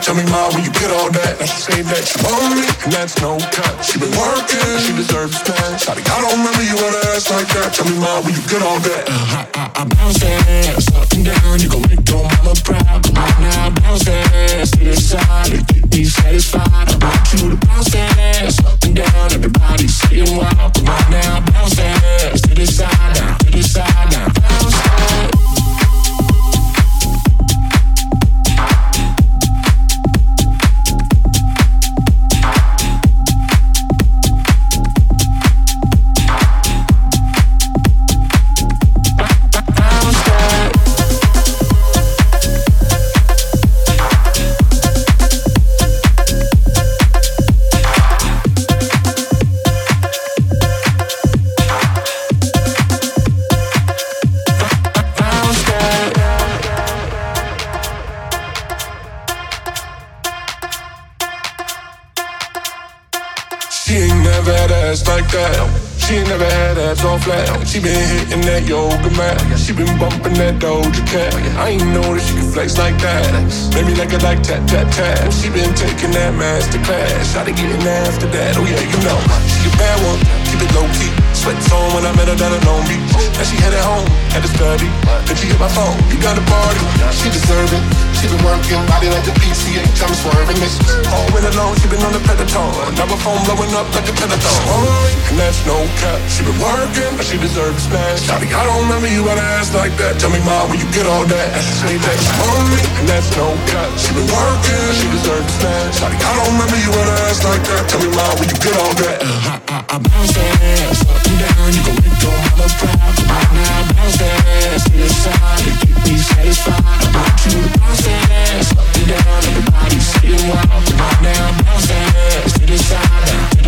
Tell me, mom, when you get all that. Now she say that she want me, and that's no cut. She been working, she deserves that. Shawty, I don't remember you with ass like that. Tell me, mom, when you get all that. Uh, I, I, I bounce that ass up and down. You gon' make your mama proud. Come on now, bounce that ass to the side. And get me satisfied. I want you to bounce that ass up and down. Everybody saying wild. Come on now, bounce that ass to the side. Never all flat. She been hitting that yoga mat. She been bumping that Doja Cat. I ain't know that she could flex like that. Maybe like it like tat tat tat. She been taking that master class. Shot getting after that. Oh yeah, you know she a bad one. Keep it low key. Sweats on when I met her down at Long Beach. Now she headed home, had to study. Then she hit my phone. You got a party. She deserve it. She been working, body like the PCH, I'm swerving this. All winter long, she been on the predator. Now phone blowing up like a predator. And that's no cap. She been working, but she deserves a smash. Shawty, I don't remember you had ass like that. Tell me, mom, where you get all that? Say that she and that's no cap. She been working, she deserves a smash. Shawty, I don't remember you had ass like that. Tell me, mom, where you get all that? Uh, I, I, I bounce that ass up and down. You go make your mother proud. Now, bounce that ass to the side down. Everybody saying wow. Right now, bounce ass to the side, now,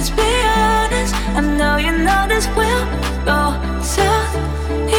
let's be honest. I know you know this will go south.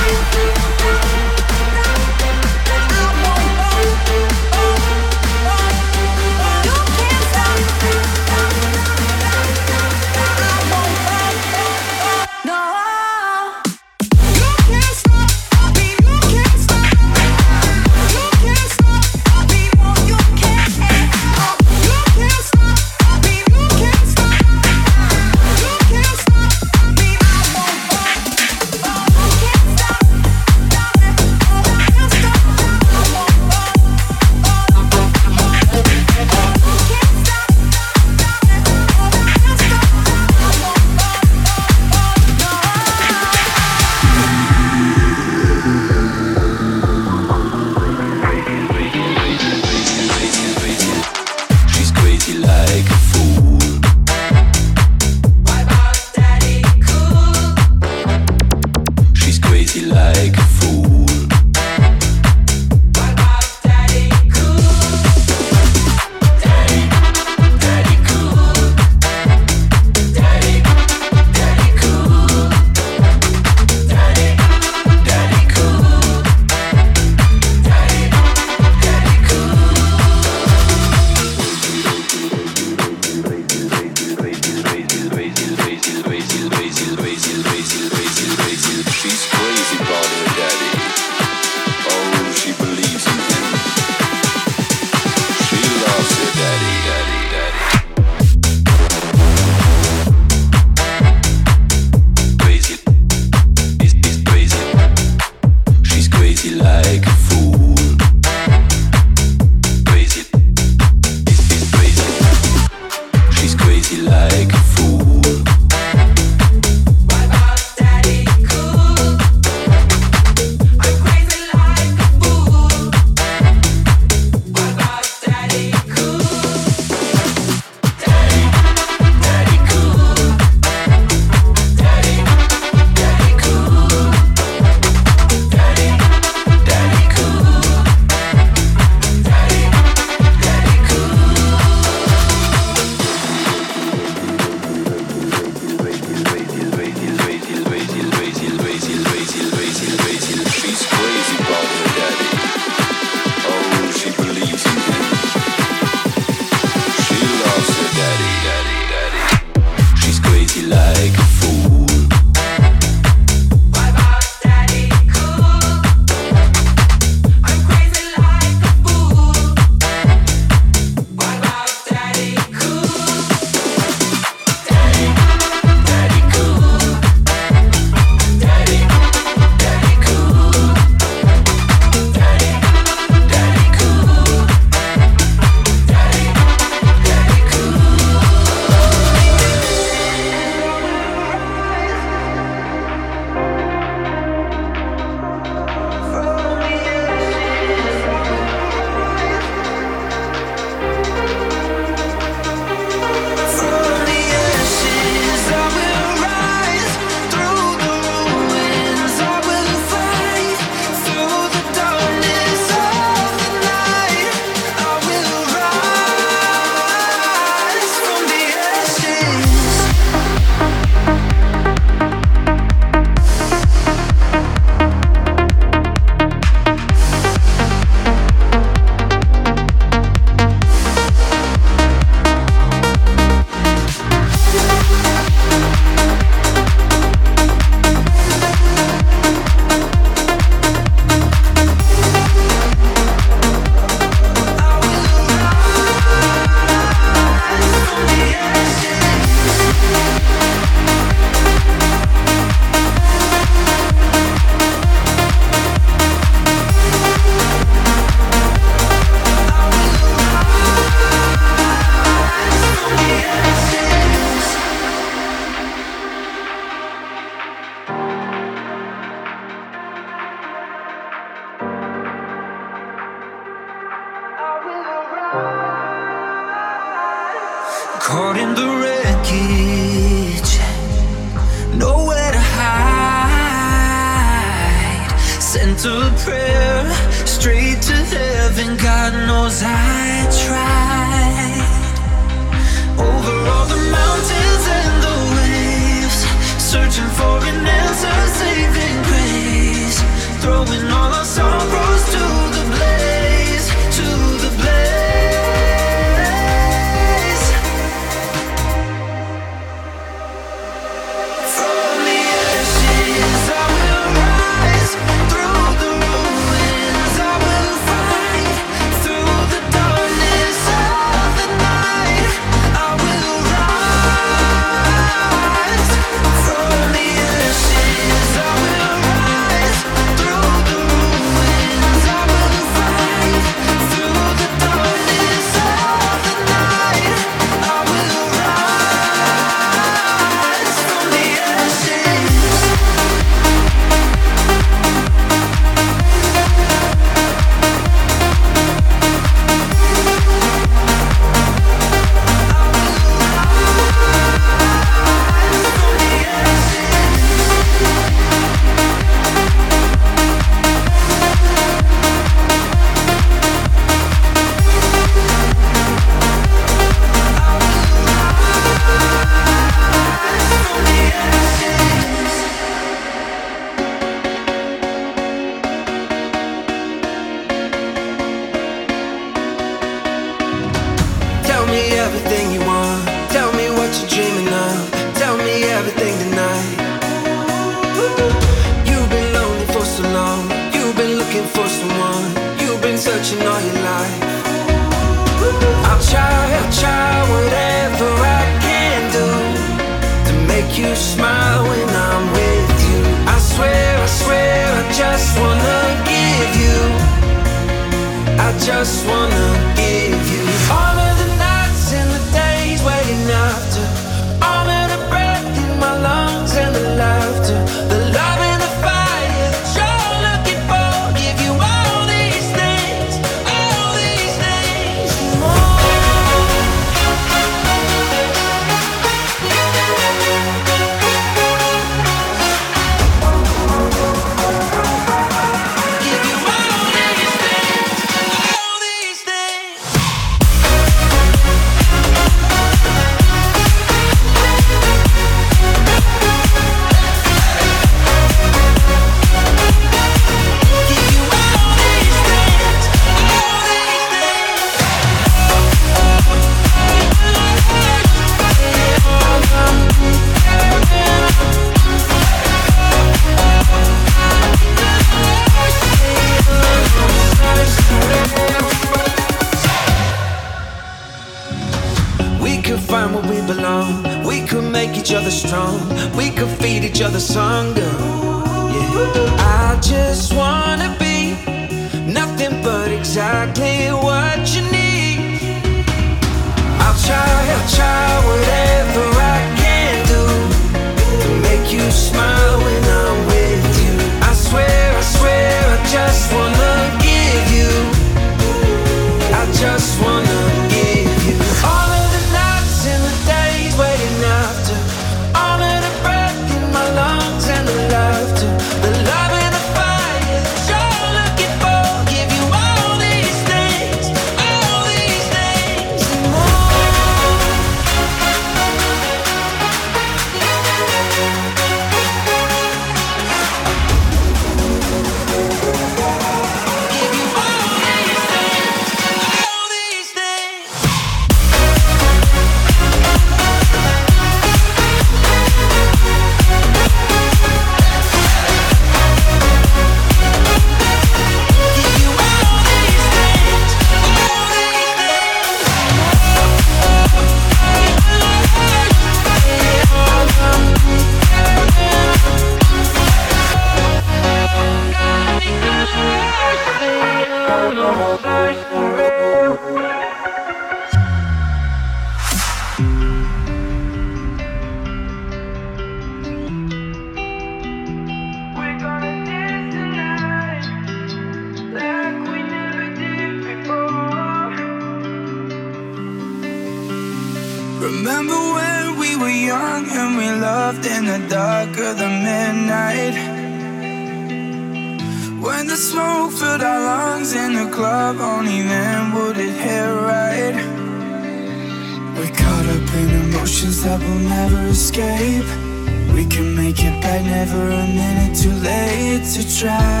Try.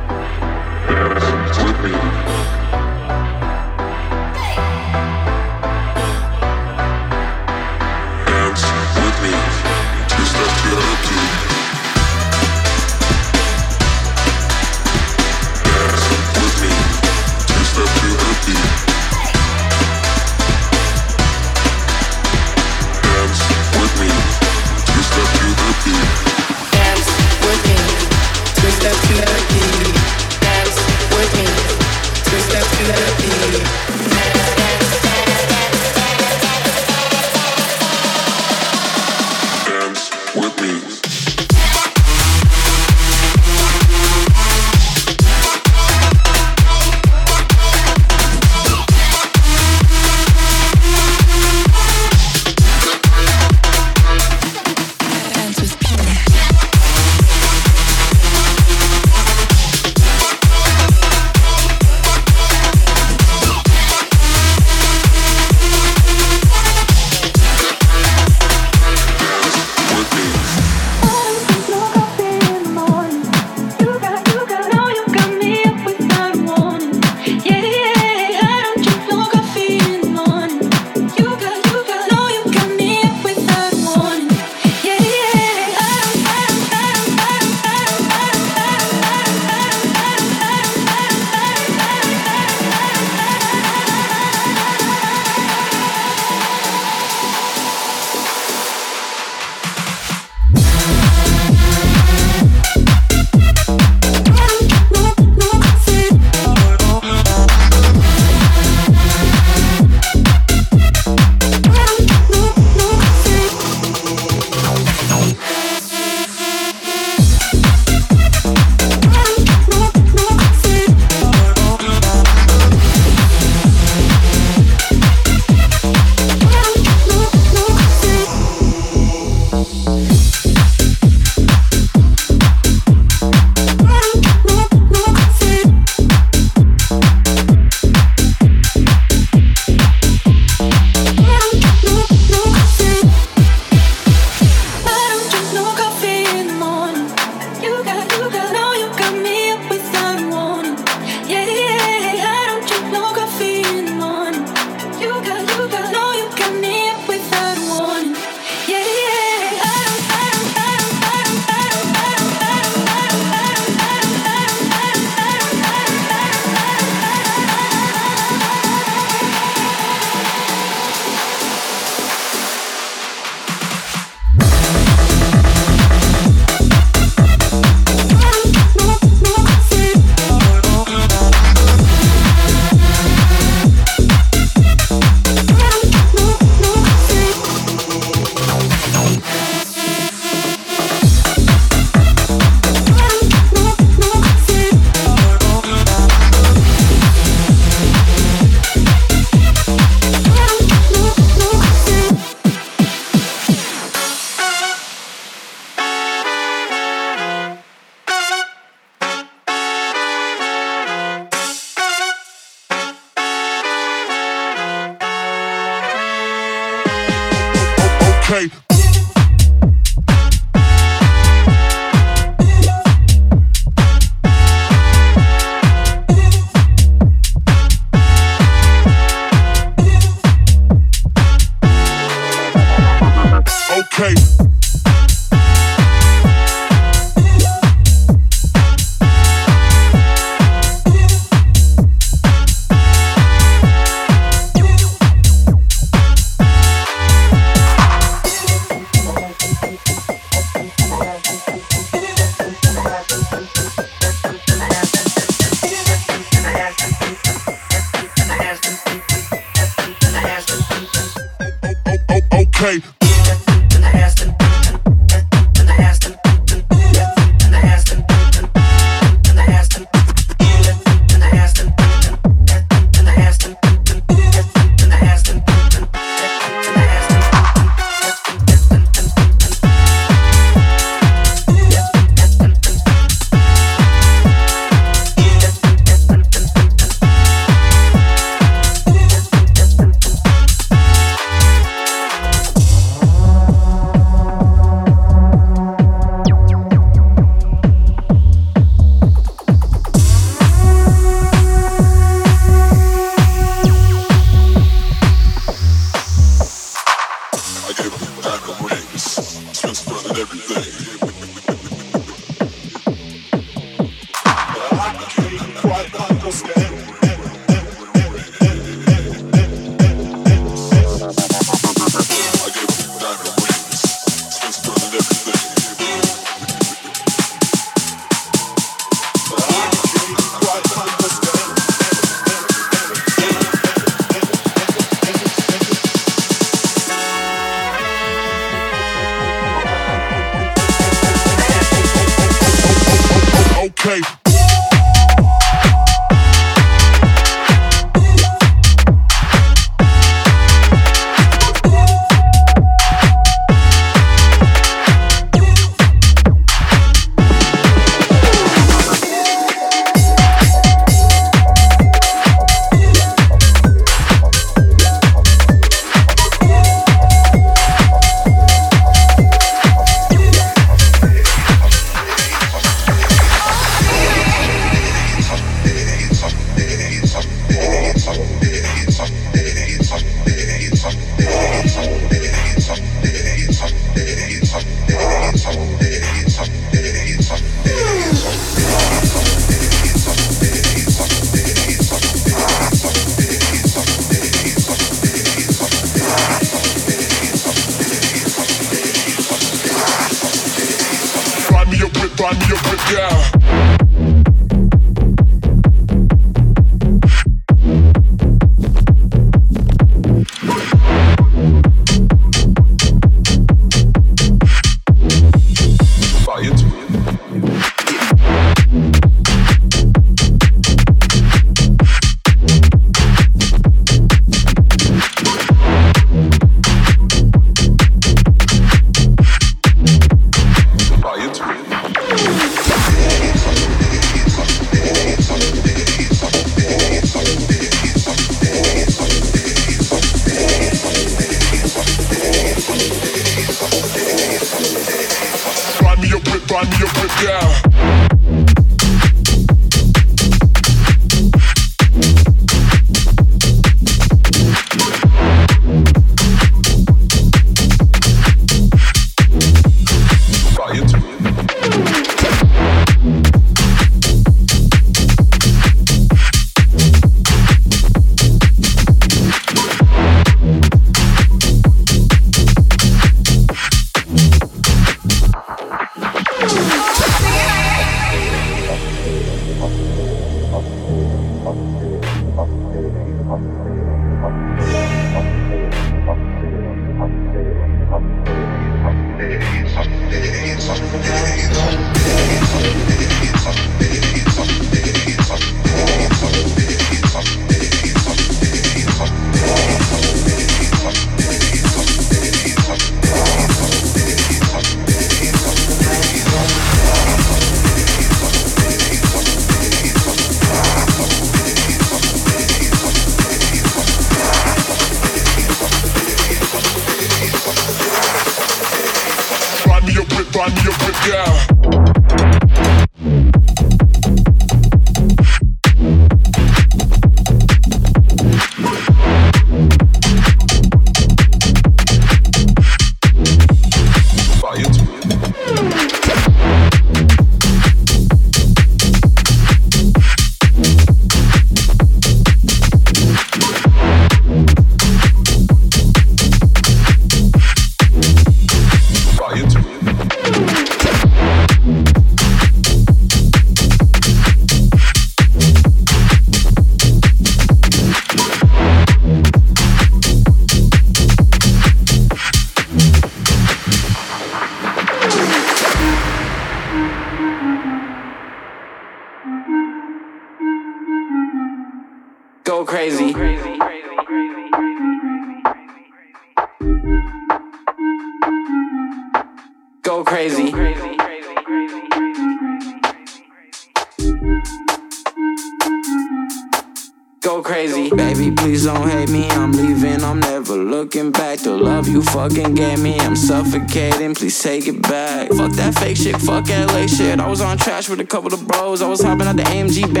Couple of bros. I was hopping out the AMG. I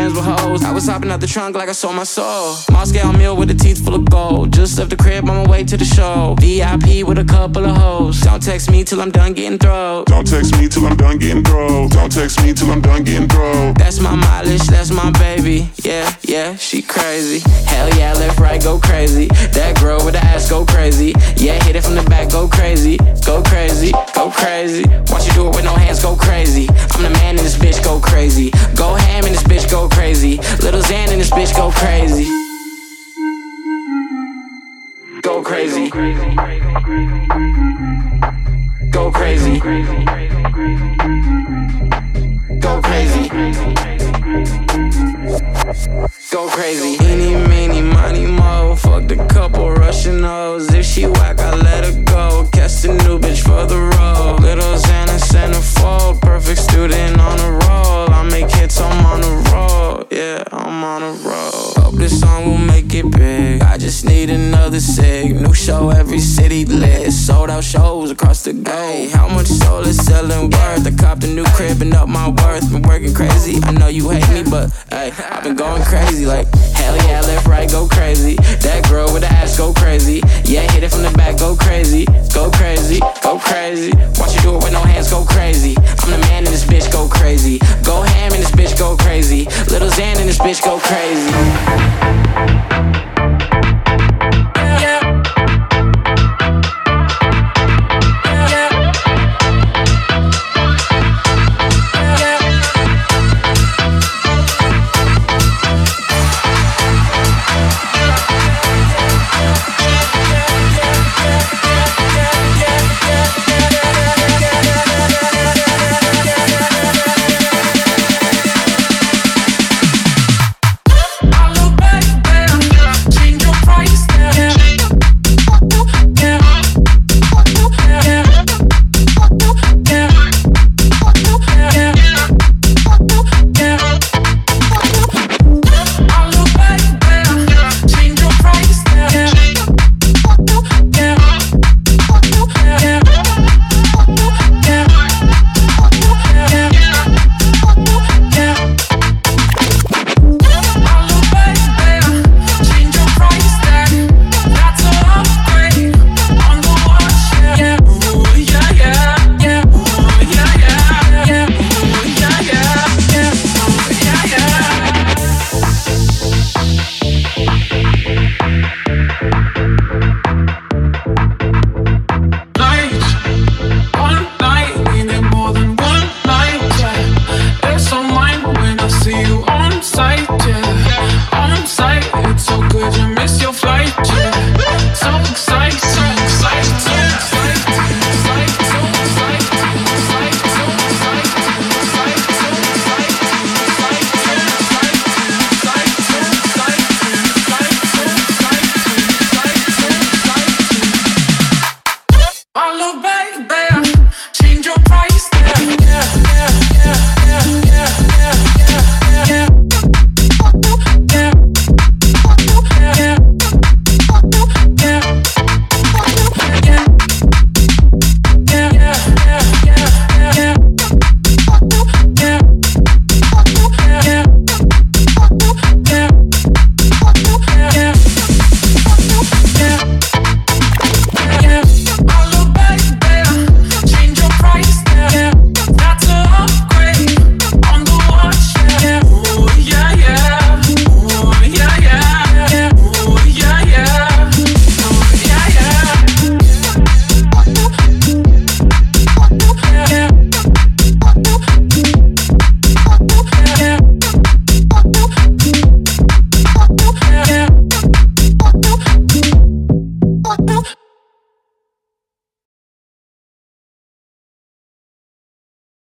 was hopping out the trunk like I sold my soul. Moscow meal with the teeth full of gold. Just left the crib on my way to the show. VIP with a couple of hoes. Don't text me till I'm done getting throat. Don't text me till I'm done getting drove. Don't text me till I'm done getting drove. That's my mileage, that's my baby. Yeah, yeah, she crazy. Hell yeah, left, right, go crazy. That girl with the ass go crazy. Yeah, hit it from the back, go crazy. Go crazy, go crazy. Watch you do it with no hands, go crazy. I'm the man in this bitch, go crazy. Go ham in this bitch, go crazy. Little Xan in this bitch, go crazy. Go crazy. Go crazy. Go crazy. going crazy. Like, hell yeah, left, right, go crazy. That girl with the ass go crazy. Yeah, hit it from the back, go crazy. Go crazy, go crazy. Watch